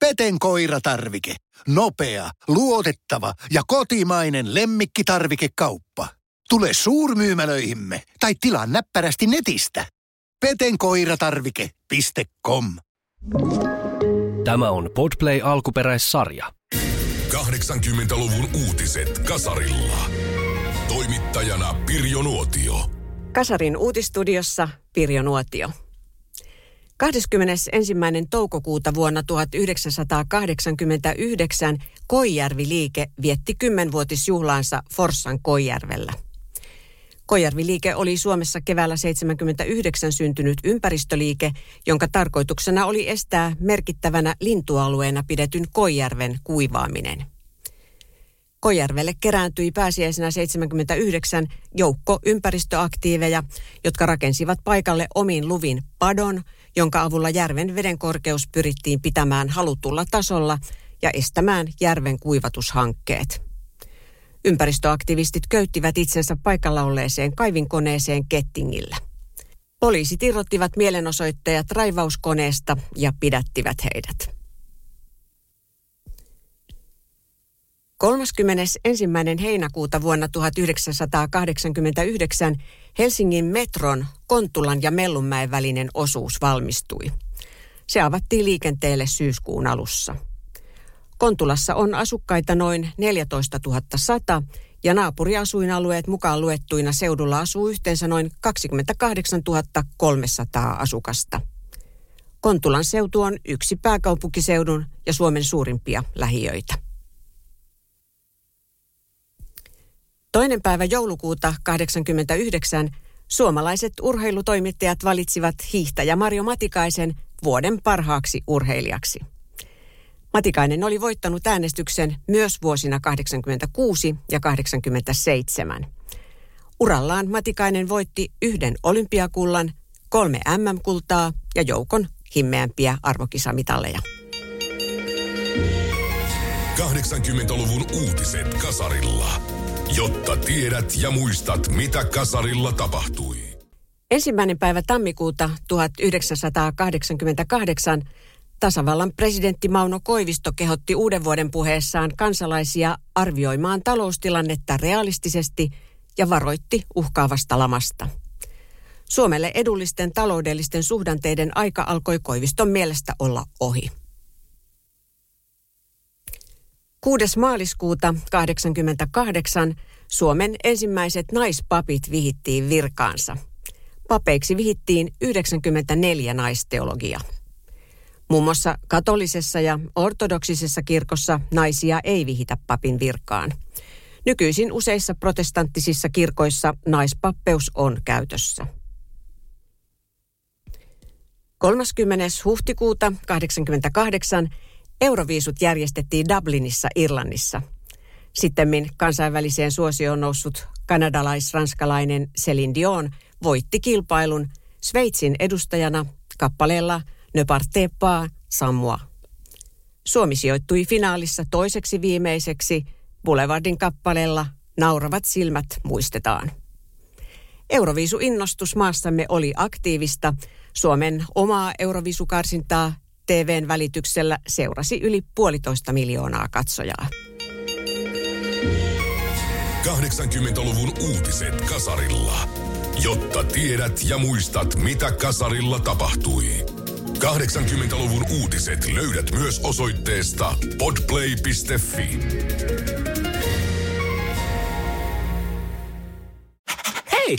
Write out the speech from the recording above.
Peten koiratarvike. Nopea, luotettava ja kotimainen lemmikkitarvikekauppa. Tule suurmyymälöihimme tai tilaa näppärästi netistä. petenkoiratarvike.com Tämä on Podplay alkuperäissarja. 80-luvun uutiset kasarilla. Toimittajana Pirjo Nuotio. Kasarin uutistudiossa Pirjo Nuotio. 21. toukokuuta vuonna 1989 Koijärvi-liike vietti kymmenvuotisjuhlaansa Forssan Koijärvellä. Koijärvi-liike oli Suomessa keväällä 79 syntynyt ympäristöliike, jonka tarkoituksena oli estää merkittävänä lintualueena pidetyn Koijärven kuivaaminen. Kojärvelle kerääntyi pääsiäisenä 79 joukko ympäristöaktiiveja, jotka rakensivat paikalle omin luvin padon, jonka avulla järven veden korkeus pyrittiin pitämään halutulla tasolla ja estämään järven kuivatushankkeet. Ympäristöaktivistit köyttivät itsensä paikalla olleeseen kaivinkoneeseen Kettingillä. Poliisit irrottivat mielenosoittajat raivauskoneesta ja pidättivät heidät. 31. heinäkuuta vuonna 1989 Helsingin metron Kontulan ja Mellunmäen välinen osuus valmistui. Se avattiin liikenteelle syyskuun alussa. Kontulassa on asukkaita noin 14 100 ja naapuriasuinalueet mukaan luettuina seudulla asuu yhteensä noin 28 300 asukasta. Kontulan seutu on yksi pääkaupunkiseudun ja Suomen suurimpia lähiöitä. Toinen päivä joulukuuta 1989 suomalaiset urheilutoimittajat valitsivat hiihtäjä Marjo Matikaisen vuoden parhaaksi urheilijaksi. Matikainen oli voittanut äänestyksen myös vuosina 86 ja 87. Urallaan Matikainen voitti yhden olympiakullan, kolme MM-kultaa ja joukon himmeämpiä arvokisamitalleja. 80-luvun uutiset kasarilla. Jotta tiedät ja muistat, mitä kasarilla tapahtui. Ensimmäinen päivä tammikuuta 1988 tasavallan presidentti Mauno Koivisto kehotti uuden vuoden puheessaan kansalaisia arvioimaan taloustilannetta realistisesti ja varoitti uhkaavasta lamasta. Suomelle edullisten taloudellisten suhdanteiden aika alkoi Koiviston mielestä olla ohi. 6. maaliskuuta 1988 Suomen ensimmäiset naispapit vihittiin virkaansa. Papeiksi vihittiin 94 naisteologia. Muun muassa katolisessa ja ortodoksisessa kirkossa naisia ei vihitä papin virkaan. Nykyisin useissa protestanttisissa kirkoissa naispappeus on käytössä. 30. huhtikuuta 1988 Euroviisut järjestettiin Dublinissa, Irlannissa. Sittemmin kansainväliseen suosioon noussut kanadalais-ranskalainen Celine Dion voitti kilpailun Sveitsin edustajana kappaleella Ne partez pas Samua. Suomi sijoittui finaalissa toiseksi viimeiseksi Boulevardin kappaleella Nauravat silmät muistetaan. Euroviisu-innostus maassamme oli aktiivista. Suomen omaa Euroviisukarsintaa TVn välityksellä seurasi yli puolitoista miljoonaa katsojaa. 80-luvun uutiset kasarilla. Jotta tiedät ja muistat, mitä kasarilla tapahtui. 80-luvun uutiset löydät myös osoitteesta podplay.fi. Hei!